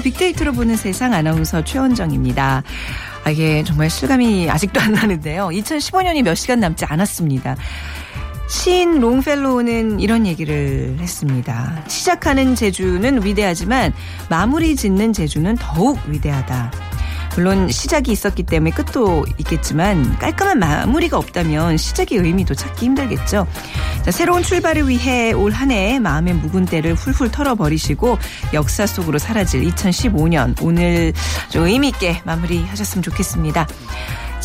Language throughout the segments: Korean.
빅데이터로 보는 세상 아나운서 최원정입니다. 아, 이게 정말 실감이 아직도 안 나는데요. 2015년이 몇 시간 남지 않았습니다. 시인 롱펠로우는 이런 얘기를 했습니다. 시작하는 제주는 위대하지만 마무리 짓는 제주는 더욱 위대하다. 물론 시작이 있었기 때문에 끝도 있겠지만 깔끔한 마무리가 없다면 시작의 의미도 찾기 힘들겠죠. 자, 새로운 출발을 위해 올 한 해 마음의 묵은 때를 훌훌 털어버리시고 역사 속으로 사라질 2015년 오늘 좀 의미 있게 마무리하셨으면 좋겠습니다.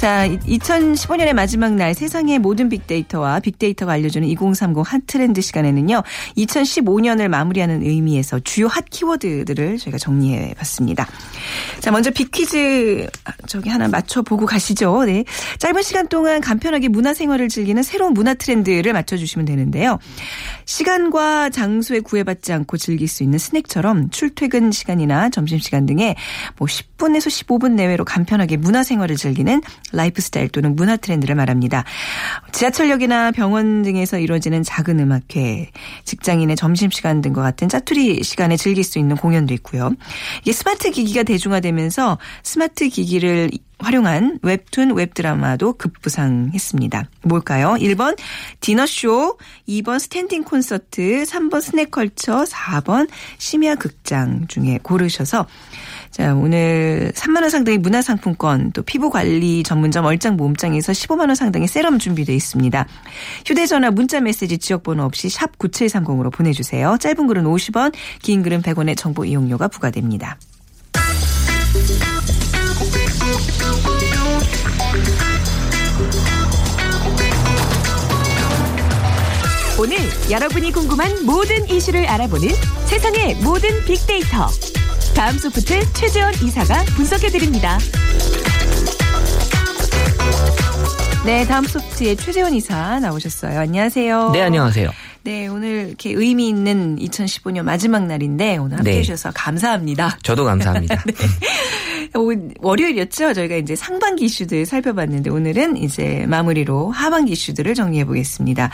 자, 2015년의 마지막 날 세상의 모든 빅데이터와 빅데이터가 알려주는 2030 핫트렌드 시간에는요. 2015년을 마무리하는 의미에서 주요 핫 키워드들을 저희가 정리해 봤습니다. 자, 먼저 빅퀴즈 저기 하나 맞춰보고 가시죠. 네. 짧은 시간 동안 간편하게 문화생활을 즐기는 새로운 문화 트렌드를 맞춰주시면 되는데요. 시간과 장소에 구애받지 않고 즐길 수 있는 스낵처럼 출퇴근 시간이나 점심시간 등에 뭐 10분에서 15분 내외로 간편하게 문화생활을 즐기는 라이프 스타일 또는 문화 트렌드를 말합니다. 지하철역이나 병원 등에서 이루어지는 작은 음악회, 직장인의 점심시간 등과 같은 짜투리 시간에 즐길 수 있는 공연도 있고요. 이게 스마트 기기가 대중화되면서 스마트 기기를 활용한 웹툰 웹드라마도 급부상했습니다. 뭘까요? 1번 디너쇼, 2번 스탠딩 콘서트, 3번 스낵컬처, 4번 심야 극장 중에 고르셔서 자, 오늘 3만 원 상당의 문화 상품권, 또 피부 관리 전문점 얼짱 모음장에서 15만 원 상당의 세럼 준비되어 있습니다. 휴대 전화 문자 메시지 지역 번호 없이 샵 9730으로 보내 주세요. 짧은 글은 50원, 긴 글은 100원의 정보 이용료가 부과됩니다. 오늘 여러분이 궁금한 모든 이슈를 알아보는 세상의 모든 빅데이터. 다음 소프트 최재원 이사가 분석해드립니다. 네, 다음 소프트의 최재원 이사 나오셨어요. 안녕하세요. 네, 안녕하세요. 네, 오늘 이렇게 의미 있는 2015년 마지막 날인데 오늘 함께 네. 해주셔서 감사합니다. 저도 감사합니다. 오, 월요일이었죠. 저희가 이제 상반기 이슈들 살펴봤는데 오늘은 이제 마무리로 하반기 이슈들을 정리해 보겠습니다.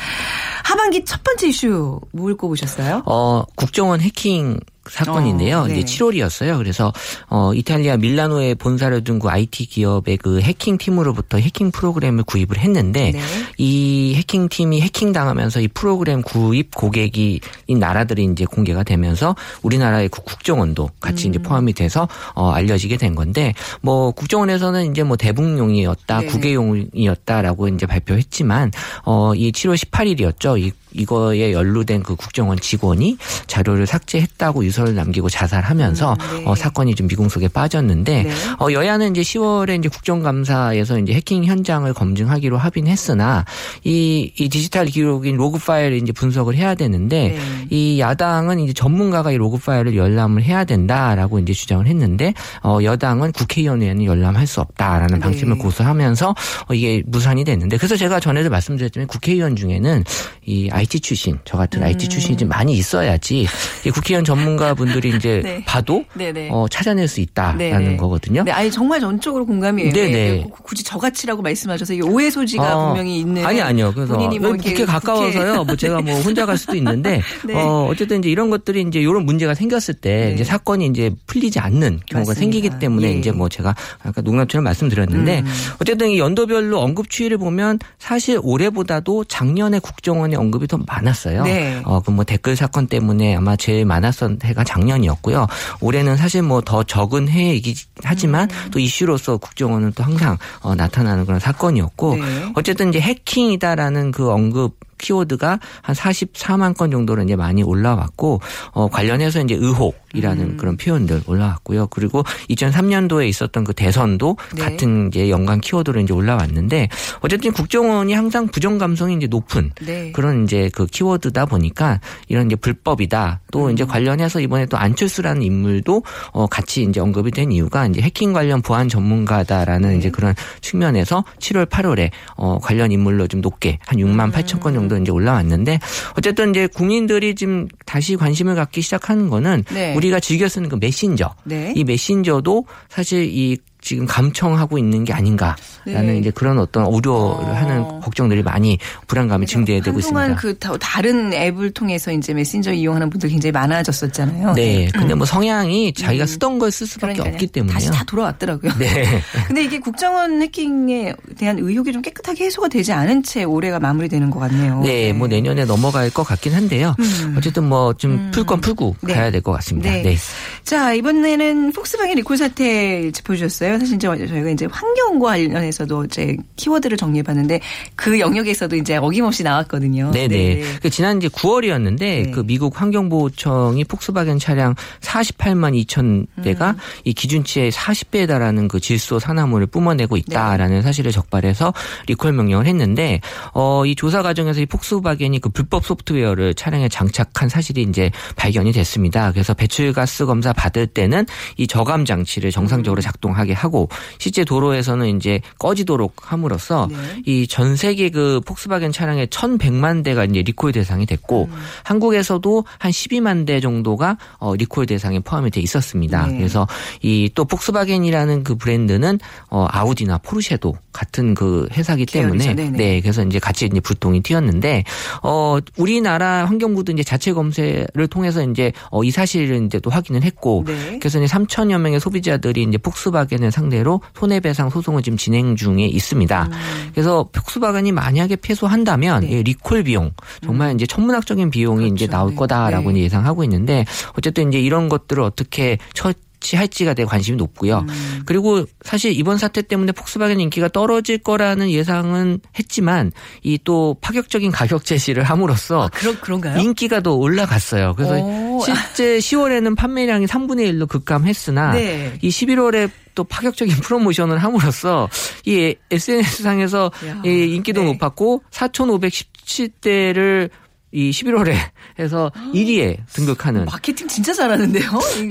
하반기 첫 번째 이슈 뭘 꼽으셨어요? 어, 국정원 해킹 사건인데요. 어, 네. 이제 7월이었어요. 그래서 어 이탈리아 밀라노에 본사를 둔 그 IT 기업의 그 해킹 팀으로부터 해킹 프로그램을 구입을 했는데 네. 이 해킹 팀이 해킹 당하면서 이 프로그램 구입 고객이 이 나라들이 이제 공개가 되면서 우리나라의 그 국정원도 같이 음. 이제 포함이 돼서 어 알려지게 된 건데 뭐 국정원에서는 이제 뭐 대북용이었다, 네. 국외용이었다라고 이제 발표했지만 어이 7월 18일이었죠. 이 이거에 연루된 그 국정원 직원이 자료를 삭제했다고 유서를 남기고 자살하면서 음, 네. 어, 사건이 좀 미궁속에 빠졌는데 네. 어, 여야는 이제 10월에 이제 국정감사에서 이제 해킹 현장을 검증하기로 합의는 했으나 이, 이 디지털 기록인 로그 파일을 이제 분석을 해야 되는데 네. 이 야당은 이제 전문가가 이 로그 파일을 열람을 해야 된다라고 이제 주장을 했는데 어, 여당은 국회의원 외에는 열람할 수 없다라는 네. 방침을 고수하면서 어, 이게 무산이 됐는데 그래서 제가 전에도 말씀드렸지만 국회의원 중에는 이 IT 출신 저 같은 음. IT 출신이 좀 많이 있어야지 이 국회의원 전문가분들이 이제 네. 봐도 네네. 어, 찾아낼 수 있다라는 네네. 거거든요. 네, 아니 정말 전적으로 공감이에요. 네네. 네, 구- 굳이 저가치라고 말씀하셔서 이게 오해 소지가 어, 분명히 있는. 아니 아니요. 그래서 본인이 뭐 이렇게 국회 가까워서요. 뭐 제가 뭐 혼자 갈 수도 있는데 네. 어 어쨌든 이제 이런 것들이 이제 이런 문제가 생겼을 때 네. 이제 사건이 이제 풀리지 않는 경우가 맞습니다. 생기기 때문에 예. 이제 뭐 제가 아까 농담처럼 말씀드렸는데 음. 어쨌든 이 연도별로 언급 추이를 보면 사실 올해보다도 작년에 국정원의 언급이 더 많았어요. 네. 어, 그 뭐 댓글 사건 때문에 아마 제일 많았던 해가 작년이었고요. 올해는 사실 뭐 더 적은 해이긴 하지만 음. 또 이슈로서 국정원은 또 항상 어, 나타나는 그런 사건이었고 네. 어쨌든 이제 해킹이다라는 그 언급 키워드가 한 44만 건 정도로 이제 많이 올라왔고 어 관련해서 이제 의혹이라는 음. 그런 표현들 올라왔고요. 그리고 2003년도에 있었던 그 대선도 네. 같은 이제 연관 키워드로 이제 올라왔는데 어쨌든 국정원이 항상 부정 감성이 이제 높은 네. 그런 이제 그 키워드다 보니까 이런 이제 불법이다. 또 이제 관련해서 이번에 또 안철수라는 인물도 어 같이 이제 언급이 된 이유가 이제 해킹 관련 보안 전문가다라는 이제 그런 측면에서 7월 8월에 어 관련 인물로 좀 높게 한 6만 8천 건 정도 이제 올라왔는데 어쨌든 이제 국민들이 지금 다시 관심을 갖기 시작하는 거는 네. 우리가 즐겨 쓰는 그 메신저. 네. 이 메신저도 사실 이 지금 감청하고 있는 게 아닌가라는 네. 이제 그런 어떤 우려를 어. 하는 걱정들이 많이 불안감이 증대되고 한동안 있습니다. 그 다- 다른 앱을 통해서 이제 메신저 이용하는 분들 굉장히 많아졌었잖아요. 네. 근데 뭐 성향이 자기가 음. 쓰던 걸 쓸 수밖에 그러니까요. 없기 때문에요. 다시 다 돌아왔더라고요. 네. 근데 이게 국정원 해킹에 대한 의혹이 좀 깨끗하게 해소가 되지 않은 채 올해가 마무리되는 것 같네요. 네, 뭐 내년에 넘어갈 것 같긴 한데요. 음. 어쨌든 뭐좀 음. 풀건 풀고 네. 가야 될 것 같습니다. 네. 네. 자, 이번에는 폭스바겐 리콜 사태 짚어주셨어요. 사실 이제 저희가 이제 환경과 관련해서도 이제 키워드를 정리해봤는데 그 영역에서도 이제 어김없이 나왔거든요. 네네. 그 지난 이제 9월이었는데 네. 그 미국 환경보호청이 폭스바겐 차량 48만 2천 대가 음. 이 기준치의 40배에 달하는 그 질소 산화물을 뿜어내고 네. 있다라는 사실을 적발해서 리콜 명령을 했는데 어 이 조사 과정에서 이 폭스바겐이 그 불법 소프트웨어를 차량에 장착한 사실이 이제 발견이 됐습니다. 그래서 배출가스 검사 받을 때는 이 저감 장치를 음. 정상적으로 작동하게 하고 실제 도로에서는 이제 꺼지도록 함으로써 네. 이 전 세계 그 폭스바겐 차량의 1,100만 대가 이제 리콜 대상이 됐고 음. 한국에서도 한 12만 대 정도가 어 리콜 대상에 포함이 돼 있었습니다. 네. 그래서 이 또 폭스바겐이라는 그 브랜드는 어 아우디나 포르쉐도 같은 그 회사기 때문에. 네 그래서 이제 같이 이제 불똥이 튀었는데 어 우리나라 환경부도 이제 자체 검색을 통해서 이제 어 이 사실을 이제 또 확인을 했고 네. 그래서 이제 3천여 명의 소비자들이 이제 폭스바겐을 상대로 손해배상 소송을 지금 진행 중에 있습니다. 그래서 폭스바겐이 만약에 패소한다면 음. 네. 이 리콜 비용 정말 이제 천문학적인 비용이 이제 그렇죠. 나올 네. 거다라고 네. 이제 예상하고 있는데 어쨌든 이제 이런 것들을 어떻게 처 치할지가 대해 관심이 높고요. 음. 그리고 사실 이번 사태 때문에 폭스바겐 인기가 떨어질 거라는 예상은 했지만 이 또 파격적인 가격 제시를 함으로써 아, 그런 그런가요? 인기가 더 올라갔어요. 그래서 오. 실제 10월에는 판매량이 3분의 1로 급감했으나 네. 이 11월에 또 파격적인 프로모션을 함으로써 이 SNS 상에서 야, 이 인기도 네. 높았고 4,517대를 이 11월에 해서 1위에 등극하는 마케팅 진짜 잘하는데요.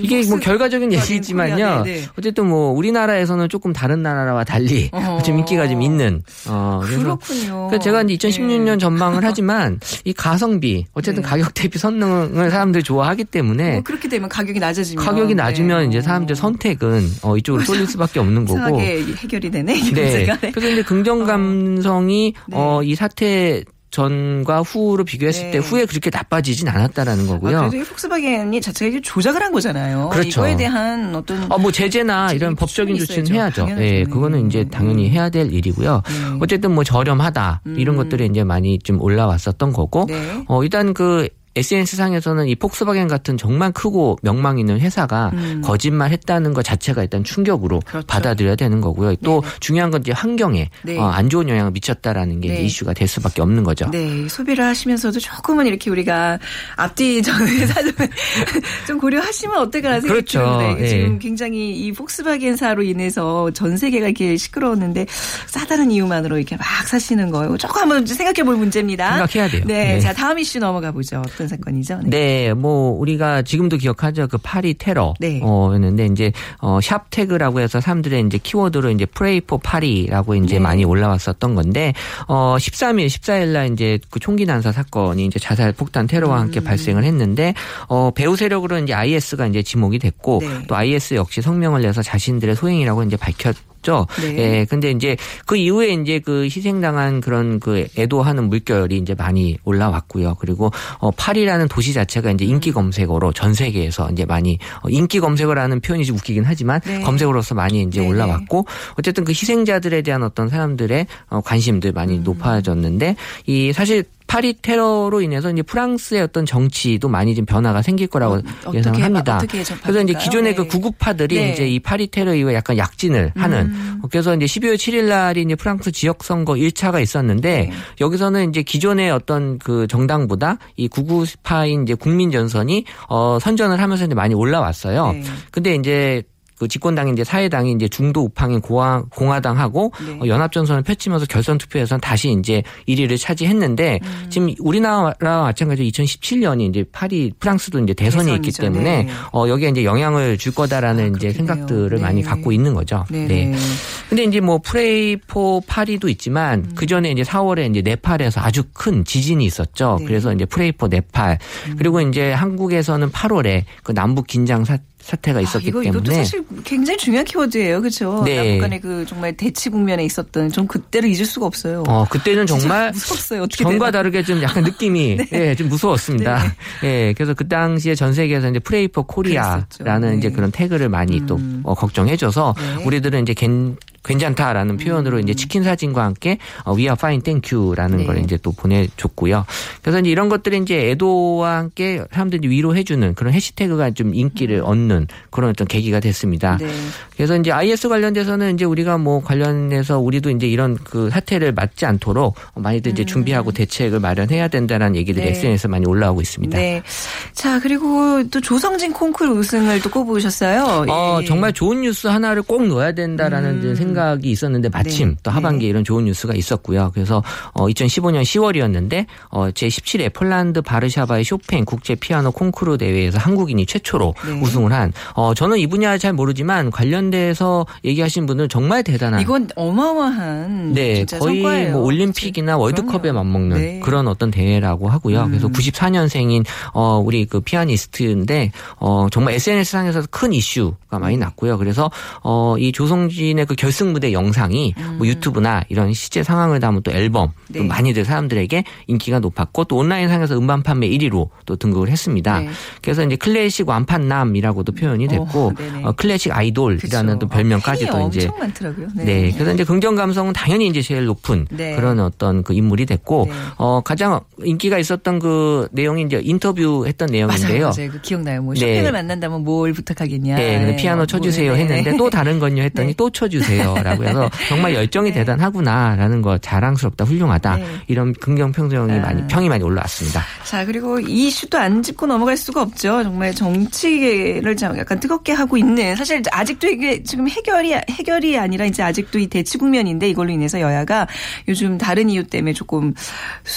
이게 뭐 결과적인 얘기지만요. 네, 네. 어쨌든 뭐 우리나라에서는 조금 다른 나라와 달리 어. 좀 인기가 좀 있는. 어, 그렇군요. 그러니까 제가 이제 2016년 네. 전망을 하지만 이 가성비 어쨌든 네. 가격 대비 선능을 사람들이 좋아하기 때문에 뭐 그렇게 되면 가격이 낮아지면 가격이 낮으면 네. 이제 사람들 선택은 어, 이쪽으로 쏠릴 수밖에 없는 거고. 해결이 되네. 이 네. 네. 그래서 이제 긍정 감성이 네. 어, 이 사태 전과 후로 비교했을 네. 때 후에 그렇게 나빠지진 않았다라는 거고요. 아, 그래도 이 폭스바겐이 자체가 조작을 한 거잖아요. 그렇죠. 이거에 대한 어떤 어, 뭐 제재나 제재 이런 법적인 조치는. 해야죠. 예, 그거는 이제 음. 당연히 해야 될 일이고요. 네. 어쨌든 뭐 저렴하다 이런 음. 것들이 이제 많이 좀 올라왔었던 거고. 네. 어, 일단 그 SNS 상에서는 이 폭스바겐 같은 정말 크고 명망 있는 회사가 음. 거짓말 했다는 것 자체가 일단 충격으로 그렇죠. 받아들여야 되는 거고요. 또 네네. 중요한 건 이제 환경에 네. 어, 안 좋은 영향을 미쳤다라는 게 네. 이슈가 될 수밖에 없는 거죠. 네, 소비를 하시면서도 조금은 이렇게 우리가 앞뒤 전에 사전을 좀 고려하시면 어떨까라는 생각이 그렇죠. 들어요. 예. 지금 굉장히 이 폭스바겐사로 인해서 전 세계가 이렇게 시끄러웠는데 싸다는 이유만으로 이렇게 막 사시는 거예요. 조금 한번 생각해 볼 문제입니다. 생각해야 돼요. 네, 네. 자 다음 이슈 넘어가 보죠. 어떤 사건이죠? 네, 뭐 우리가 지금도 기억하죠. 그 파리 테러. 네. 어였는데 이제 어 샵 태그라고 해서 사람들의 이제 키워드로 이제 프레이 포 파리라고 이제 네. 많이 올라왔었던 건데 어 13일, 14일 날 이제 그 총기 난사 사건이 이제 자살 폭탄 테러와 음. 함께 발생을 했는데 어 배후 세력으로 이제 IS가 이제 지목이 됐고 네. 또 IS 역시 성명을 내서 자신들의 소행이라고 이제 밝혔 죠 네. 예, 근데 이제 그 이후에 이제 그 희생당한 그런 그 애도하는 물결이 이제 많이 올라왔고요. 그리고 어 파리라는 도시 자체가 이제 음. 인기 검색어로 전 세계에서 이제 많이 어, 인기 검색어라는 표현이 좀 웃기긴 하지만 네. 검색어로서 많이 이제 네네. 올라왔고 어쨌든 그 희생자들에 대한 어떤 사람들의 어 관심들 음. 많이 높아졌는데 이 사실 파리 테러로 인해서 이제 프랑스의 어떤 정치도 많이 좀 변화가 생길 거라고 어, 예상합니다. 그래서 이제? 기존의 그 네. 구구파들이 네. 이제 이 파리 테러 이후에 약간 약진을 하는 음. 그래서 이제 12월 7일 날이 이제 프랑스 지역 선거 1차가 있었는데 네. 여기서는 이제 기존의 어떤 그 정당보다 이 구구파인 이제 국민 전선이 어 선전을 하면서 이제 많이 올라왔어요. 네. 근데 이제 그 집권당인 이제 사회당이 이제 중도 우파인 공화, 공화당하고 네. 어, 연합전선을 펼치면서 결선 투표에서는 다시 이제 1위를 차지했는데 음. 지금 우리나라와 마찬가지로 2017년이 이제 파리 프랑스도 이제 대선이 있기 대선이죠. 때문에 네. 어 여기에 이제 영향을 줄 거다라는 아, 이제. 생각들을 네. 많이 갖고 있는 거죠. 네. 네. 근데 이제 뭐 Pray for Paris도 있지만 음. 그 전에 이제 4월에 이제 네팔에서 아주 큰 지진이 있었죠. 네. 음. 그래서 이제 Pray for Nepal 그리고 이제 한국에서는 8월에 그 남북 긴장 사, 사태가 있었기 아, 이거 때문에 사실 굉장히 중요한 키워드예요, 그렇죠? 네. 남북 간의 그 정말 대치 국면에 있었던 좀 그때를 잊을 수가 없어요. 어 그때는 정말 무섭어요. 어떻게 전과 되나. 다르게 좀 약간 느낌이 예, 좀 무서웠습니다. 예, 그래서 그 당시에 전 세계에서 이제 Pray for Korea라는. 네. 이제 그런 태그를 많이 또 음. 어, 걱정해 줘서 네. 우리들은 이제 괜, 괜찮다라는 표현으로 이제 치킨 사진과 함께 어, We are fine, thank you라는 네. 걸 이제 또 보내줬고요. 그래서 이제 이런 것들이 이제 애도와 함께 사람들이 위로해주는 그런 해시태그가 좀 인기를 얻는 그런 어떤 계기가 됐습니다. 네. 그래서 이제 IS 관련돼서는 이제 우리가 뭐 관련해서 우리도 이제 이런 그 사태를 맞지 않도록 많이들 이제 준비하고 대책을 마련해야 된다라는 얘기들이 음. 네. SNS에 많이 올라오고 있습니다. 네. 자, 그리고 또 조성진 콩쿠르 우승을 또 꼽으셨어요. 어, 예. 정말 좋은 뉴스 하나를 꼭 넣어야 된다라는 이제 생각이 있었는데 마침 네. 또 하반기에 이런 좋은 뉴스가 있었고요. 그래서 어, 2015년 10월이었는데 어, 제17회 폴란드 바르샤바의 쇼팽 국제 피아노 콩쿠르 대회에서 한국인이 최초로 네. 우승을 한 어, 저는 이 분야 잘 모르지만 관련돼서 얘기하신 분은 정말 대단한 이건 어마어마한 네, 거의 성과예요. 뭐 올림픽이나 월드컵에 그럼요. 맞먹는 네. 그런 어떤 대회라고 하고요. 음. 그래서 94년생인 어 우리 그 피아니스트인데 어 정말 SNS 상에서 큰 이슈가 많이 났고요. 그래서 어이 조성진의 그 결승 무대 영상이 뭐 유튜브나 이런 실제 상황을 담은 또 앨범 음. 네. 또 많이들 사람들에게 인기가 높았고 또 온라인 상에서 음반 판매 1위로 또 등극을 했습니다. 네. 그래서 이제 클래식 완판남이라고도 표현이 됐고 어. 어, 클래식 아이돌이라는 그쵸. 또 별명까지도 팬이 이제 엄청 많더라고요. 네. 그래서 이제 긍정 감성은 당연히 이제 제일 높은 네. 그런 어떤 그 인물이 됐고 네. 어 가장 인기가 있었던 그 내용이 이제 인터뷰했던 맞아요, 내용인데요. 맞아요. 그 기억나요. 뭐 네. 쇼팽을 만난다면 뭘 부탁하겠냐. 네, 피아노 뭐, 쳐주세요 네, 했는데 네. 또 다른 건요 했더니 네. 또 쳐주세요 라고 해서 정말 열정이 네. 대단하구나라는 거 자랑스럽다 훌륭하다 네. 이런 긍정 평정이 아. 많이 평이 많이 올라왔습니다. 자, 그리고 이 이슈도 안 짚고 넘어갈 수가 없죠. 정말 정치를 좀 약간 뜨겁게 하고 있는 사실 아직도 이게 지금 해결이 해결이 아니라 이제 아직도 이 대치 국면인데 이걸로 인해서 여야가 요즘 다른 이유 때문에 조금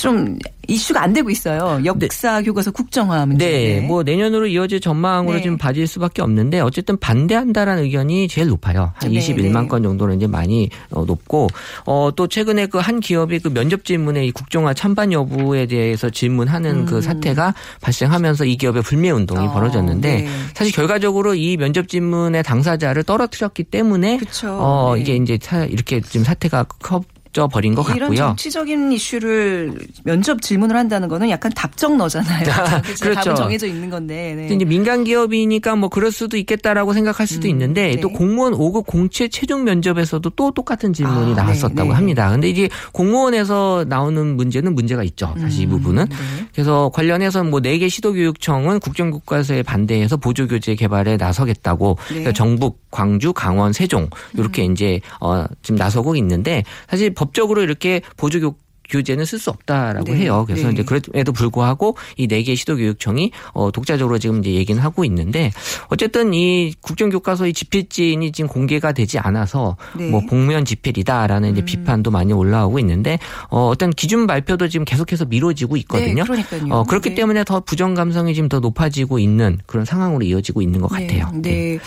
좀 이슈가 안 되고 있어요. 역사 교과서 국정화 문제. 네, 뭐 내년으로 이어질 전망으로 네. 지금 봐질 수밖에 없는데 어쨌든 반대한다라는 의견이 제일 높아요. 한 네, 21만 네. 건 정도 는 이제 많이 어, 높고 어, 또 최근에 그 한 기업이 그 면접 질문에 이 국정화 찬반 여부에 대해서 질문하는 그 사태가 발생하면서 이 기업의 불매 운동이 음. 어, 벌어졌는데 네. 사실 결과적으로 이 면접 질문의 당사자를 떨어뜨렸기 때문에 그쵸. 어, 네. 이게 이제 사- 이렇게 지금 사태가 커져 버린 것 이런 같고요. 정치적인 이슈를 면접 질문을 한다는 거는 약간 답정 너잖아요. 그렇죠. 그렇죠. 답은 정해져 있는 건데. 네. 이제 민간 기업이니까 뭐 그럴 수도 있겠다라고 생각할 수도 있는데 네. 또 공무원 5급 공채 최종 면접에서도 또 똑같은 질문이 아, 나왔었다고 네, 네. 합니다. 근데 이제 공무원에서 나오는 문제는 문제가 있죠. 사실 이 음, 부분은. 네. 그래서 관련해서 뭐 4개 시도교육청은 국정교과서에 반대해서 보조교재 개발에 나서겠다고 네. 그러니까 정북, 광주, 강원, 세종 이렇게 음. 이제 어 지금 나서고 있는데 사실 법적으로 이렇게 보조교 교재는 쓸 수 없다라고 네. 해요. 그래서 네. 이제 그럼에도 불구하고 이 네개 시도교육청이 어 독자적으로 지금 이제 얘기는 하고 있는데 어쨌든 이 국정교과서의 집필진이 지금 공개가 되지 않아서 네. 뭐 복면 집필이다라는 이제 비판도 많이 올라오고 있는데 어 어떤 기준 발표도 지금 계속해서 미뤄지고 있거든요. 네, 그러니까요. 어 그렇기 네. 때문에 더 부정 감성이 지금 더 높아지고 있는 그런 상황으로 이어지고 있는 것 같아요. 네. 네.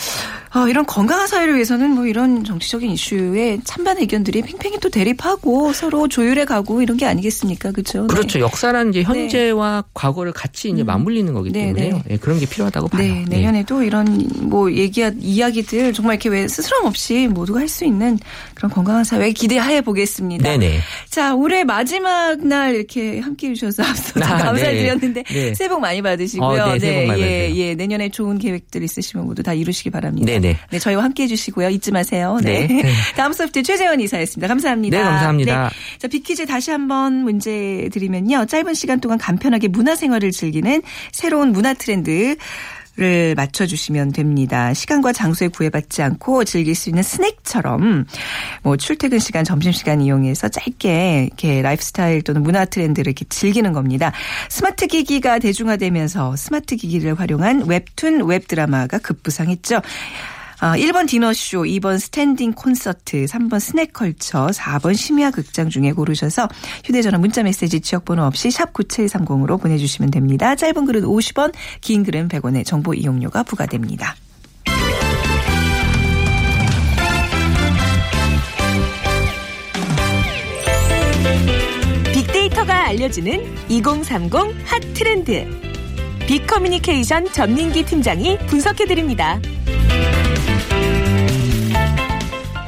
어, 이런 건강한 사회를 위해서는 뭐 이런 정치적인 이슈에 찬반 의견들이 팽팽히 또 대립하고 서로 조율해 가고 이런 게 아니겠습니까? 그렇죠? 그렇죠. 역사란 이제 현재와 과거를 같이 이제 맞물리는 거기 네, 때문에요. 네. 예, 그런 게 필요하다고 봐요. 네, 내년에도 이런 뭐 얘기 이야기들 정말 이렇게 왜 스스럼 없이 모두가 할 수 있는 그런 건강한 사회 기대해 보겠습니다. 네네. 자, 올해 마지막 날 이렇게 함께 해 주셔서 앞서 좀 아, 감사드렸는데 네. 네. 새해 복 많이 받으시고요. 어, 네, 많이 예. 예, 내년에 좋은 계획들 있으시면 모두 다 이루시기 바랍니다. 네네. 네. 네, 저희와 함께 해 주시고요. 잊지 마세요. 네. 네. 다음 소프트 최재원 이사였습니다. 감사합니다. 네, 감사합니다. 네. 자, 빅퀴즈 다시 한번 문제 드리면요. 짧은 시간 동안 간편하게 문화생활을 즐기는 새로운 문화 트렌드. 를 맞춰주시면 됩니다. 시간과 장소에 구애받지 않고 즐길 수 있는 스낵처럼 뭐 출퇴근 시간, 점심 시간 이용해서 짧게 이렇게 라이프 스타일 또는 문화 트렌드를 이렇게 즐기는 겁니다. 스마트 기기가 대중화되면서 스마트 기기를 활용한 웹툰 웹 드라마가 급부상했죠. 아, 1번 디너쇼, 2번 스탠딩 콘서트, 3번 스낵컬처, 4번 심야 극장 중에 고르셔서 휴대전화 문자메시지 지역번호 없이 샵 9730으로 보내주시면 됩니다. 짧은 글은 50원, 긴 글은 100원의 정보 이용료가 부과됩니다. 빅데이터가 알려주는 2030 핫 트렌드. 빅커뮤니케이션 전민기 팀장이 분석해드립니다.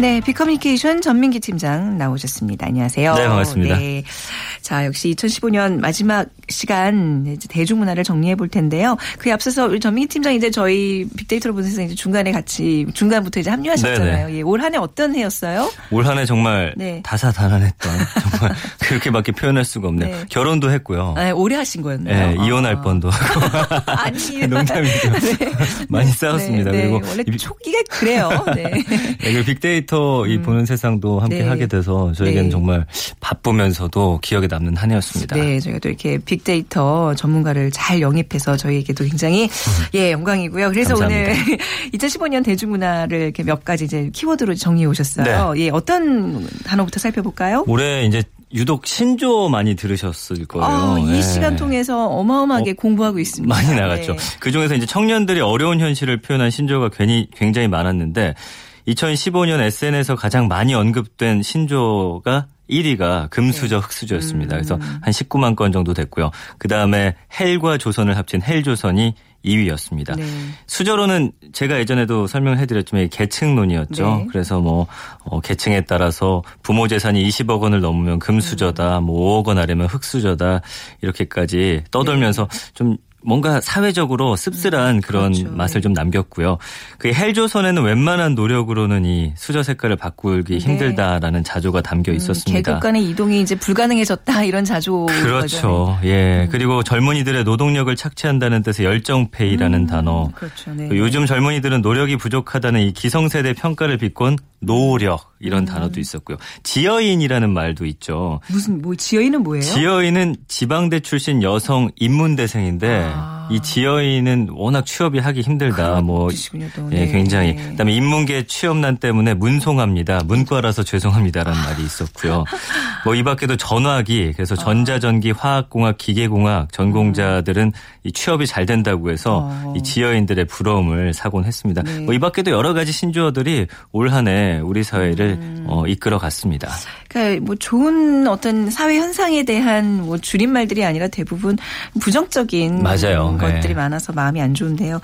네, 빅커뮤니케이션 전민기 팀장 나오셨습니다. 안녕하세요. 네, 반갑습니다. 네. 자, 역시 2015년 마지막 시간 이제 대중문화를 정리해 볼 텐데요. 그에 앞서서 우리 전민기 팀장 이제 저희 빅데이터로 보내서 이제 중간에 같이 중간부터 이제 합류하셨잖아요. 예, 올 한 해 어떤 해였어요? 올 한 해 정말 네. 다사다난했던 정말 그렇게밖에 표현할 수가 없네요. 네. 결혼도 했고요. 아, 오래 하신 거였나요? 예, 아. 이혼할 뻔도 하고 아니, 농담이죠. 많이 싸웠습니다. 네, 네. 그리고 원래 이- 초기가 그래요. 네. 네, 그리고 빅데이터 이 보는 세상도 함께 네. 하게 돼서 저에게는 네. 정말 바쁘면서도 기억에 남는 한 해였습니다. 네, 저희가 또 이렇게 빅데이터 전문가를 잘 영입해서 저희에게도 굉장히 예 영광이고요. 그래서 오늘 음. 감사합니다. 2015년 대중문화를 이렇게 몇 가지 이제 키워드로 정리해 오셨어요. 예, 어떤 단어부터 살펴볼까요? 올해 이제 유독 신조 많이 들으셨을 거예요. 아, 이 예. 시간 통해서 어마어마하게 공부하고 있습니다. 많이 나갔죠. 네. 그 중에서 이제 청년들이 어려운 현실을 표현한 신조가 괜히 굉장히 많았는데 2015년 SNS에서 가장 많이 언급된 신조가 1위가 금수저 네. 흑수저였습니다. 음. 그래서 한 19만 건 정도 됐고요. 그 다음에 헬과 조선을 합친 헬조선이 2위였습니다. 네. 수저로는 제가 예전에도 설명해드렸지만 이게 계층론이었죠. 네. 그래서 뭐 어, 계층에 따라서 부모 재산이 20억 원을 넘으면 금수저다, 음. 뭐 5억 원 아래면 흑수저다 이렇게까지 떠돌면서 좀 뭔가 사회적으로 씁쓸한 그런 네. 그렇죠. 맛을 좀 남겼고요. 그 헬조선에는 웬만한 노력으로는 이 수저 색깔을 바꾸기 네. 힘들다라는 자조가 담겨 있었습니다. 계급 간의 이동이 이제 불가능해졌다 이런 자조 그렇죠. 예. 그리고 젊은이들의 노동력을 착취한다는 뜻의 열정페이라는 단어. 그렇죠. 네. 그 요즘 젊은이들은 노력이 부족하다는 이 기성세대 평가를 비꼰 노력 이런 단어도 있었고요. 지어인이라는 말도 있죠. 무슨 뭐 지어이는 뭐예요? 지어인은 지방대 출신 여성 인문대생인데 아. 이 지어인은 워낙 취업이 하기 힘들다. 뭐. 예, 네. 굉장히. 네. 그다음에 인문계 취업난 때문에 문송합니다. 문과라서 죄송합니다라는 말이 있었고요. 뭐 이 밖에도 전화기, 그래서 전자전기, 화학공학, 기계공학 전공자들은 이 취업이 잘 된다고 해서 어. 이 지어인들의 부러움을 사곤 했습니다. 네. 뭐이 밖에도 여러 가지 신조어들이 올 한 해 우리 사회를 음. 어, 이끌어 갔습니다. 그러니까 뭐 좋은 어떤 사회 현상에 대한 뭐 줄임말들이 아니라 대부분 부정적인 맞아요. 것들이 네. 많아서 마음이 안 좋은데요.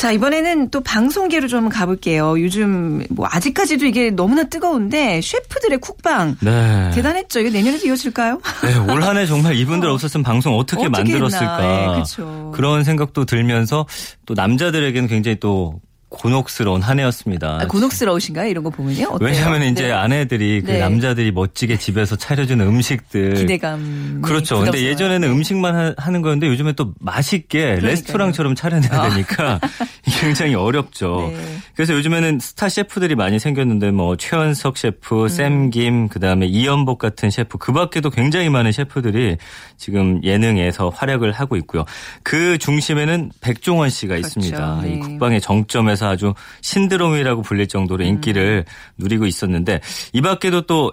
자 이번에는 또 방송계로 좀 가볼게요. 요즘 뭐 아직까지도 이게 너무나 뜨거운데 셰프들의 쿡방 네. 대단했죠. 이거 내년에도 이어질까요? 네, 올 한 해 정말 이분들 없었으면 방송 어떻게, 어떻게 만들었을까 그쵸. 그런 생각도 들면서 또 남자들에게는 굉장히 또 곤혹스러운 한 해였습니다. 아, 곤혹스러우신가요? 이런 거 보면요. 어때요? 왜냐하면 이제 네. 아내들이 그 네. 남자들이 멋지게 집에서 차려주는 음식들 기대감 그렇죠. 근데 예전에는 음식만 하- 하는 거였는데 요즘에 또 맛있게 그러니까요. 레스토랑처럼 차려내야 아. 되니까 굉장히 어렵죠. 네. 그래서 요즘에는 스타 셰프들이 많이 생겼는데 뭐 최현석 음. 셰프, 샘김, 그다음에 이연복 같은 셰프 그 밖에도 굉장히 많은 셰프들이 지금 예능에서 활약을 하고 있고요. 그 중심에는 백종원 씨가 그렇죠. 있습니다. 네. 이 국방의 정점에서 아주 신드롬이라고 불릴 정도로 인기를 음. 누리고 있었는데 이 밖에도 또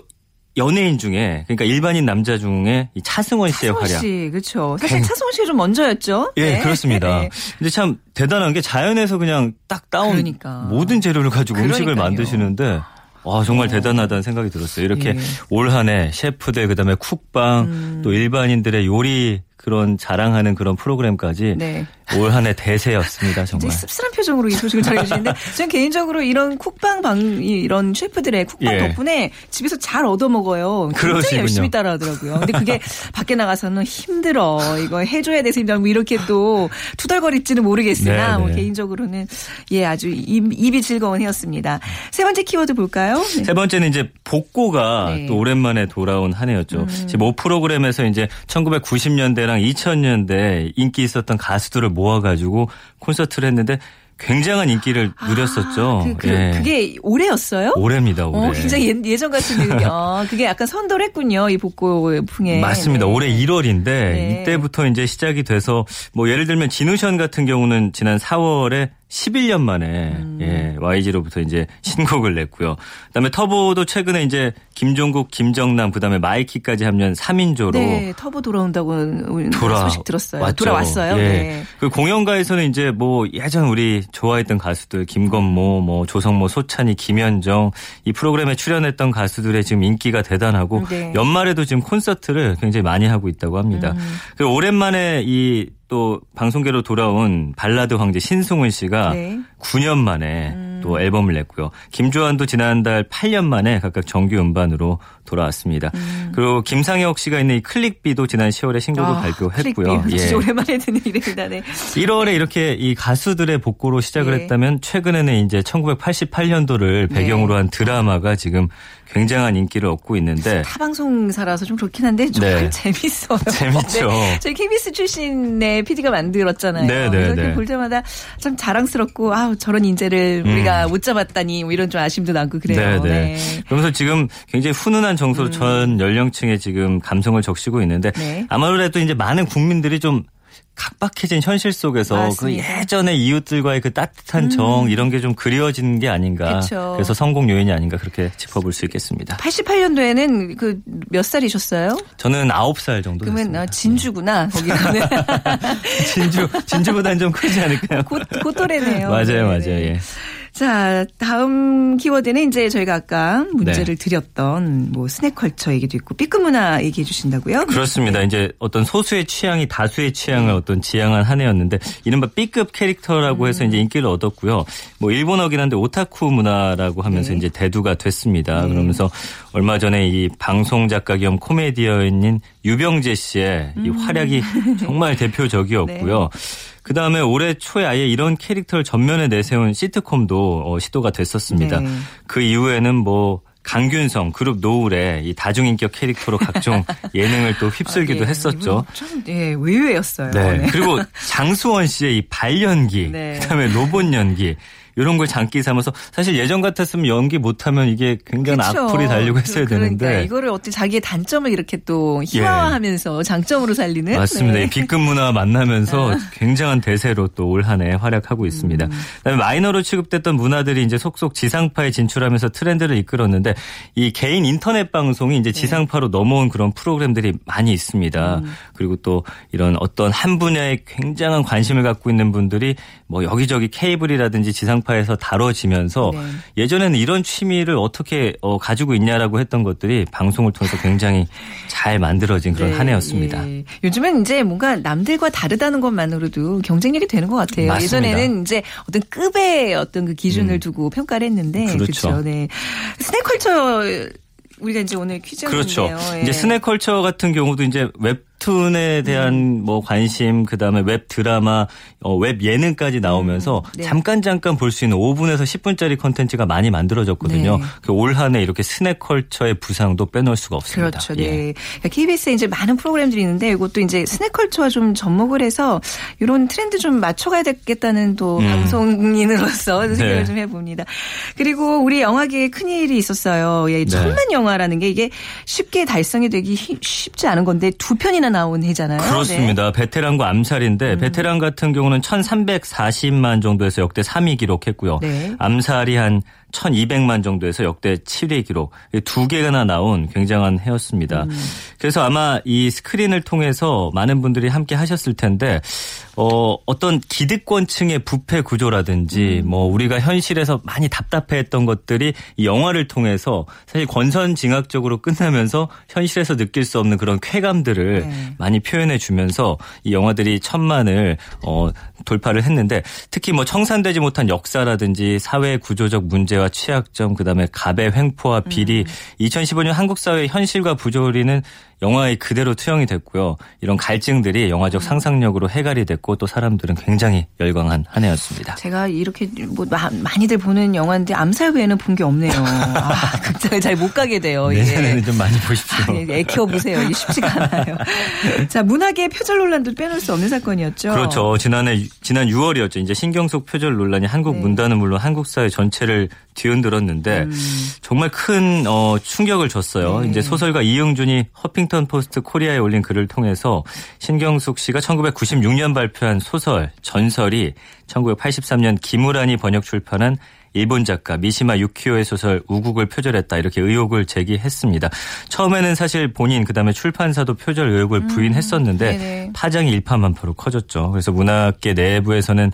연예인 중에 그러니까 일반인 남자 중에 이 차승원 씨의 차승원 활약. 씨, 그렇죠. 사실 차승원 씨가 좀 먼저였죠. 예, 네. 그렇습니다. 네. 근데 참 대단한 게 자연에서 그냥 딱 따온 그러니까. 모든 재료를 가지고 음식을 그러니까요. 만드시는데 와 정말 대단하다는 생각이 들었어요. 이렇게 예. 음. 올 한 해 셰프들 그다음에 쿡방 또 일반인들의 요리 그런 자랑하는 그런 프로그램까지 네. 올 한해 대세였습니다. 정말. 씁쓸한 표정으로 이 소식을 전해주시는데 저는 개인적으로 이런 쿡방 방 이- 이런 셰프들의 쿡방 예. 덕분에 집에서 잘 얻어 먹어요. 굉장히 그러시군요. 열심히 따라하더라고요. 근데 그게 밖에 나가서는 힘들어. 이거 해줘야 돼서 힘들어. 뭐 이렇게 또 투덜거릴지는 모르겠으나 네, 뭐 네. 개인적으로는 예 아주 입, 입이 즐거운 해였습니다. 세 번째 키워드 볼까요? 네. 세 번째는 이제 복고가 네. 음. 또 오랜만에 돌아온 한 해였죠. 지금 모 프로그램에서 이제 1990년대 랑 2000년대 인기 있었던 가수들을 모아가지고 콘서트를 했는데 굉장한 인기를 누렸었죠. 그, 그, 예. 그게 올해였어요? 올해입니다. 올해. 어, 굉장히 예, 예전 같은 느낌. 어, 그게 약간 선도했군요. 이 복고풍에. 맞습니다. 네. 올해 1월인데 네. 이때부터 이제 시작이 돼서 뭐 예를 들면 진우션 같은 경우는 지난 4월에 11년 만에 음. 예, YG로부터 이제 신곡을 냈고요. 그다음에 터보도 최근에 이제 김종국, 김정남 그다음에 마이키까지 합류한 3인조로 네, 터보 돌아온다고 돌아 소식 들었어요. 왔죠. 돌아왔어요. 예. 네. 그 공연가에서는 이제 뭐 예전 우리 좋아했던 가수들 김건모, 뭐 조성모, 소찬이, 김현정 이 프로그램에 출연했던 가수들의 지금 인기가 대단하고 네. 연말에도 지금 콘서트를 굉장히 많이 하고 있다고 합니다. 음. 그리고 오랜만에 이또 방송계로 돌아온 발라드 황제 신승훈 씨가 네. 음. 9년 만에 또 앨범을 냈고요. 김조한도 지난달 8년 만에 각각 정규 음반으로 돌아왔습니다. 그리고 김상혁 씨가 있는 이 클릭비도 지난 10월에 신곡을 아, 발표했고요. 클릭비. 예. 오랜만에 듣는 이름이다. 네. 1월에 이렇게 이 가수들의 복고로 시작을 예. 했다면 최근에는 이제 1988년도를 네. 배경으로 한 드라마가 지금 굉장한 인기를 얻고 있는데 타 방송사라서 좀 그렇긴 한데 정말 네. 재밌어요. 재밌죠. 네. 저희 KBS 출신의 PD가 만들었잖아요. 네, 네, 그래서 네. 볼 때마다 참 자랑스럽고 아 저런 인재를 음. 우리가 못 잡았다니 뭐 이런 좀 아쉬움도 남고 그래요. 네, 네. 그러면서 지금 굉장히 훈훈한 정서로 전 연령층에 지금 감성을 적시고 있는데 음. 네. 아무래도 이제 많은 국민들이 좀 각박해진 현실 속에서 맞습니다. 음. 그 예전의 이웃들과의 그 따뜻한 정 이런 게 좀 그리워지는 게 아닌가. 그쵸. 래서 성공 요인이 아닌가 그렇게 짚어볼 수 있겠습니다. 88년도에는 그 몇 살이셨어요? 저는 9살 정도 그러면 됐습니다. 어, 진주구나 거기는 진주 진주보다는 좀 크지 않을까요? 곧, 곧 또래네요. 맞아요, 네, 맞아요. 네. 예. 자, 다음 키워드는 이제 저희가 아까 문제를 네. 드렸던 뭐 스낵컬처 얘기도 있고 B급 문화 얘기해 주신다고요? 그렇습니다. 이제 어떤 소수의 취향이 다수의 취향을 어떤 지향한 한 해였는데 이른바 B급 캐릭터라고 해서 이제 인기를 얻었고요. 뭐 일본어긴 한데 오타쿠 문화라고 하면서 네. 이제 대두가 됐습니다. 그러면서 얼마 전에 이 방송 작가 겸 코미디언인 유병재 씨의 이 활약이 정말 대표적이었고요. 그 다음에 올해 초에 아예 이런 캐릭터를 전면에 내세운 시트콤도 어, 시도가 됐었습니다. 네. 그 이후에는 뭐 강균성 그룹 노을의 이 다중인격 캐릭터로 각종 예능을 또 휩쓸기도 아, 예. 했었죠. 좀 예, 의외였어요. 네. 네. 그리고 장수원 씨의 이 발연기, 네. 그다음에 로봇 연기 이런 걸 장기 삼아서 사실 예전 같았으면 연기 못하면 이게 굉장한 그쵸. 악플이 달리고 했어야 그러니까 되는데 이거를 어떻게 자기의 단점을 이렇게 또 희화화하면서 장점으로 살리는 맞습니다. 네. 이 B급 문화 만나면서 굉장한 대세로 또 올 한 해 활약하고 있습니다. 음. 그다음에 마이너로 취급됐던 문화들이 이제 속속 지상파에 진출하면서 트렌드를 이끌었는데 이 개인 인터넷 방송이 네. 이제 지상파로 넘어온 그런 프로그램들이 많이 있습니다. 음. 그리고 또 이런 어떤 한 분야에 굉장한 관심을 갖고 있는 분들이 뭐 여기저기 케이블이라든지 지상파에서 다뤄지면서 네. 예전에는 이런 취미를 어떻게 어, 가지고 있냐라고 했던 것들이 방송을 통해서 굉장히 잘 만들어진 그런 네, 한 해였습니다. 예. 요즘은 이제 뭔가 남들과 다르다는 것만으로도 경쟁력이 되는 것 같아요. 맞습니다. 예전에는 이제 어떤 급의 어떤 그 기준을 두고 평가를 했는데 음. 그렇죠. 그렇죠. 네. 스낵컬처 우리가 이제 오늘 퀴즈인데요. 그렇죠. 예. 이제 스낵컬처 같은 경우도 이제 웹툰에 대한 음. 뭐 관심, 그 다음에 웹 드라마, 어, 웹 예능까지 나오면서 네. 잠깐 잠깐 볼 수 있는 5분에서 10분짜리 컨텐츠가 많이 만들어졌거든요. 네. 그 올 한해 이렇게 스낵 컬처의 부상도 빼놓을 수가 없습니다. 그렇죠. 예. 네. 그러니까 KBS에 이제 많은 프로그램들이 있는데 이것도 이제 스낵 컬처와 좀 접목을 해서 이런 트렌드 좀 맞춰가야 되겠다는 또 음. 방송인으로서 생각을 네. 좀 해봅니다. 그리고 우리 영화계에 큰 일이 있었어요. 예, 네. 천만 영화라는 게 이게 쉽게 달성이 되기 힘- 쉽지 않은 건데 두 편이나 나온 해잖아요. 네. 그렇습니다. 베테랑과 암살인데 음. 베테랑 같은 경우는 1,340만 정도에서 역대 3위 기록했고요. 네. 암살이 한 1,200만 정도에서 역대 7위 기록. 이두 개나 나온 굉장한 해였습니다. 음. 그래서 아마 이 스크린을 통해서 많은 분들이 함께 하셨을 텐데 어, 어떤 기득권층의 부패 구조라든지 음. 뭐 우리가 현실에서 많이 답답해했던 것들이 이 영화를 통해서 사실 권선징악적으로 끝나면서 현실에서 느낄 수 없는 그런 쾌감들을 네. 많이 표현해 주면서 이 영화들이 천만을 어, 돌파를 했는데 특히 뭐 청산되지 못한 역사라든지 사회 구조적 문제와 취약점 그다음에 갑의 횡포와 비리 2015년 한국 사회의 현실과 부조리는 영화에 그대로 투영이 됐고요. 이런 갈증들이 영화적 상상력으로 해갈이 됐고 또 사람들은 굉장히 열광한 한 해였습니다. 제가 이렇게 뭐 마- 많이들 보는 영화인데 암살 외에는 본 게 없네요. 아, 극장에 잘 못 가게 돼요. 내년에는 좀 많이 보십시오. 아, 애 키워보세요. 이게 쉽지가 않아요. 자, 문학의 표절 논란도 빼놓을 수 없는 사건이었죠. 그렇죠. 지난해 지난 6월이었죠. 이제 신경숙 표절 논란이 한국 네. 문단은 물론 한국 사회 전체를 뒤흔들었는데 음. 정말 큰 어, 충격을 줬어요. 네. 이제 소설가 이응준이 허핑턴 포스트 코리아에 올린 글을 통해서 신경숙 씨가 1996년 발표한 소설 전설이 1983년 김후란이 번역 출판한 일본 작가 미시마 유키오의 소설 우국을 표절했다 이렇게 의혹을 제기했습니다. 처음에는 사실 본인 그다음에 출판사도 표절 의혹을 부인했었는데 음. 파장이 일파만파로 커졌죠. 그래서 문학계 내부에서는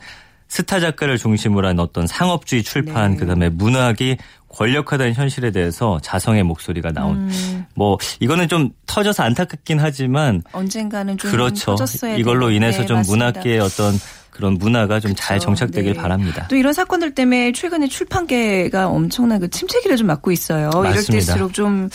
스타 작가를 중심으로 한 어떤 상업주의 출판 네. 그다음에 문학이 권력화된 현실에 대해서 자성의 목소리가 나온 음. 뭐 이거는 좀 터져서 안타깝긴 하지만 언젠가는 좀 그렇죠. 터졌어야 이걸로. 인해서 좀 맞습니다. 문학계의 어떤 그런 문화가 좀 잘. 정착되길 네. 바랍니다. 또 이런 사건들 때문에 최근에 출판계가 엄청난 그 침체기를 좀 맞고 있어요. 이럴 맞습니다. 때일수록 좀,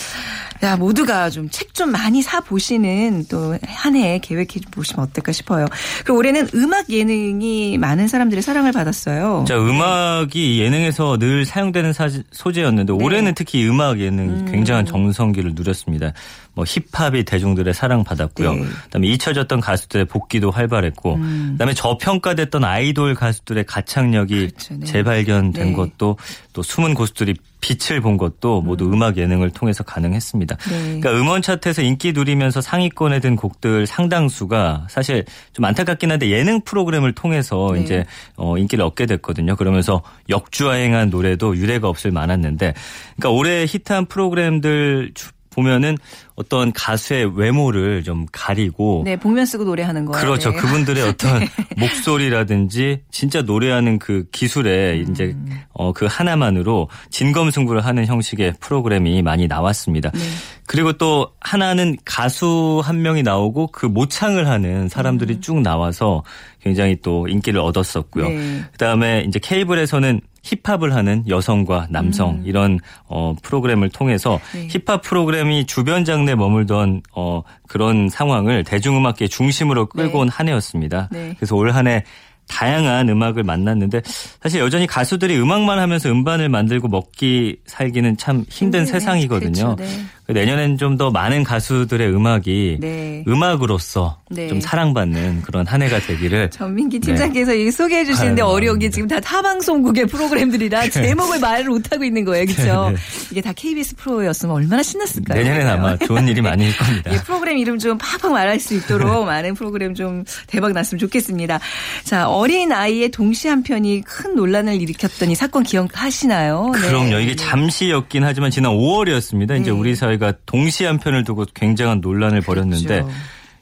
야, 모두가 좀책좀 많이 사 보시는 또 한 해 계획해 보시면 어떨까 싶어요. 그리고 올해는 음악 예능이 많은 사람들의 사랑을 받았어요. 자, 음악이 예능에서 늘 사용되는 사- 소재였는데 네. 올해는 특히 음악 예능이 음. 굉장한 정성기를 누렸습니다. 뭐 힙합이 대중들의 사랑받았고요. 네. 그다음에 잊혀졌던 가수들의 복귀도 활발했고 음. 그다음에 저평가됐던 아이돌 가수들의 가창력이 그렇죠. 네. 재발견된 네. 것도 또 숨은 고수들이 빛을 본 것도 모두 음 악 예능을 통해서 가능했습니다. 네. 그러니까 음원 차트에서 인기 누리면서 상위권에 든 곡들 상당수가 사실 좀 안타깝긴 한데 예능 프로그램을 통해서 네. 이제 어 인기를 얻게 됐거든요. 그러면서 역주행한 노래도 유례가 없을 많았는데 그러니까 올해 히트한 프로그램들 주- 보면은 어떤 가수의 외모를 좀 가리고 네, 복면 쓰고 노래하는 거예요. 그렇죠. 네. 그분들의 어떤 목소리라든지 진짜 노래하는 그 기술에 음. 이제 어 그 하나만으로 진검승부를 하는 형식의 프로그램이 많이 나왔습니다. 네. 그리고 또 하나는 가수 한 명이 나오고 그 모창을 하는 사람들이 음. 쭉 나와서 굉장히 또 인기를 얻었었고요. 네. 그다음에 이제 케이블에서는 힙합을 하는 여성과 남성 이런 어 프로그램을 통해서 음. 네. 힙합 프로그램이 주변 장르에 머물던 어 그런 상황을 대중음악계 중심으로 끌고 네. 온한 해였습니다. 네. 그래서 올 한 해 다양한 음악을 만났는데 사실 여전히 가수들이 음악만 하면서 음반을 만들고 먹기 살기는 참 힘든 힘드네. 세상이거든요. 그렇죠. 네. 내년엔 좀 더 많은 가수들의 음악이 네. 음악으로서 네. 좀 사랑받는 그런 한 해가 되기를 전민기 팀장께서 이게 소개해 주시는데 아유, 어려운 게. 지금 다 타방송국의 프로그램들이라 제목을 말을 못 하고 있는 거예요. 그렇죠? 네. 이게 다 KBS 프로였으면 얼마나 신났을까요? 내년엔 아마 좋은 일이 많을 겁니다. 이 프로그램 이름 좀 팍팍 말할 수 있도록 많은 프로그램 좀 대박 났으면 좋겠습니다. 자, 어린 아이의 동시 한 편이 큰 논란을 일으켰던 이 사건 기억하시나요? 네. 그럼요. 이게 잠시였긴 하지만 지난 5월이었습니다. 이제 네. 우리 사회 가 동시 한 편을 두고 굉장한 논란을 벌였는데 그렇죠.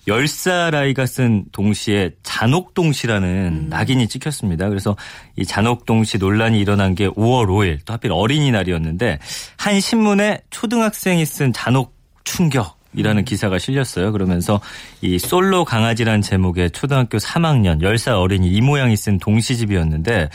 10살 아이가 쓴 동시에 잔혹동시라는 음. 낙인이 찍혔습니다. 그래서 이 잔혹동시 논란이 일어난 게 5월 5일 또 하필 어린이날이었는데 한 신문에 초등학생이 쓴 잔혹 충격 이라는 음. 기사가 실렸어요. 그러면서 이 솔로 강아지란 제목의 초등학교 3학년 10살 어린이 이 모양이 쓴 동시집이었는데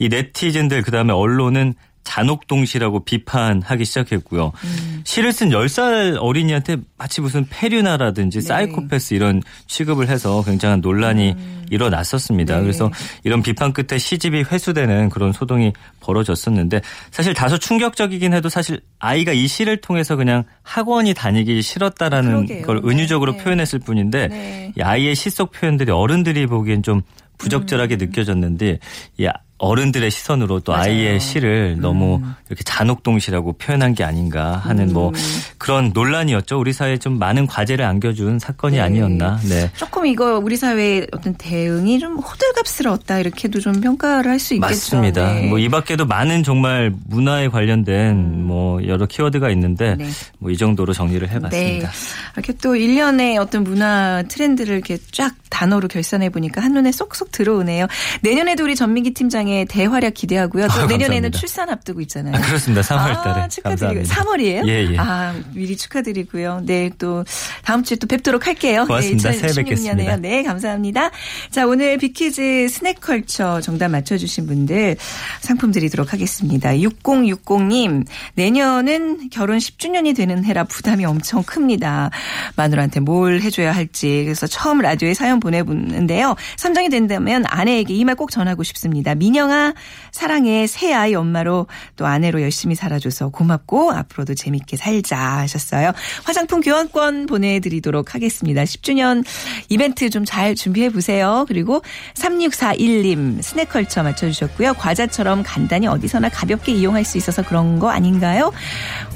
이 네티즌들 그다음에 언론은 잔혹동시라고 비판하기 시작했고요. 음. 시를 쓴 10살 어린이한테 마치 무슨 페류나라든지 네. 사이코패스 이런 취급을 해서 굉장한 논란이 일어났었습니다. 네. 그래서 이런 비판 끝에 시집이 회수되는 그런 소동이 벌어졌었는데 사실 다소 충격적이긴 해도 사실 아이가 이 시를 통해서 그냥 학원이 다니기 싫었다라는 그러게요. 걸 은유적으로 네. 표현했을 뿐인데 네. 이 아이의 시속 표현들이 어른들이 보기엔 좀 음. 부적절하게 느껴졌는데 이 어른들의 시선으로 또 맞아요. 음. 아이의 시를 너무 이렇게 잔혹동시라고 표현한 게 아닌가 하는 뭐 음. 그런 논란이었죠. 우리 사회에 좀 많은 과제를 안겨준 사건이 네. 아니었나. 네. 조금 이거 우리 사회의 어떤 대응이 좀 호들갑스러웠다 이렇게도 좀 평가를 할 수 있겠죠. 맞습니다. 네. 뭐이 밖에도 많은 정말 문화에 관련된 뭐 여러 키워드가 있는데 음. 네. 뭐이 정도로 정리를 네. 해봤습니다. 이렇게 또 일련의 어떤 문화 트렌드를 이렇게 쫙 단어로 결산해 보니까 한눈에 쏙쏙 들어오네요. 내년에도 우리 전민기 팀장의 대활약 기대하고요. 또 아, 내년에는. 출산 앞두고 있잖아요. 아, 그렇습니다. 3월 달에 아, 축하드리고요. 3월이에요? 예, 예. 아, 미리 축하드리고요. 네, 또 다음 주에 또 뵙도록 할게요. 고맙습니다. 네, 새해 2016년에요. 뵙겠습니다. 네, 감사합니다. 자, 오늘 빅퀴즈 스낵컬처 정답 맞춰주신 분들 상품 드리도록 하겠습니다. 6060님, 내년은 결혼 10주년이 되는 해라 부담이 엄청 큽니다. 마누라한테 뭘 해줘야 할지. 그래서 처음 라디오에 사연 보내보는데요. 선정이 된다면 아내에게 이 말 꼭 전하고 싶습니다. 민영아, 사랑해. 새 아이 엄마로 또 아내로 열심히 살아줘서 고맙고 앞으로도 재밌게 살자 하셨어요. 화장품 교환권 보내드리도록 하겠습니다. 10주년 이벤트 좀 잘 준비해 보세요. 그리고 3641님 스낵컬처 맞춰주셨고요. 과자처럼 간단히 어디서나 가볍게 이용할 수 있어서 그런 거 아닌가요?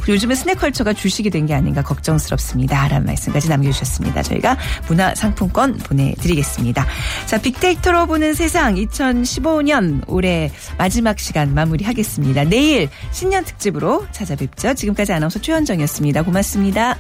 요즘은 스낵컬처가 주식이 된 게 아닌가 걱정스럽습니다. 라는 말씀까지 남겨주셨습니다. 저희가 문화상품권 보내드리겠습니다. 자, 빅데이터로 보는 세상 2015년 올해 마지막 시간 마무리하겠습니다. 내일 신년 특집으로 찾아뵙죠. 지금까지 아나운서 최현정이었습니다. 고맙습니다.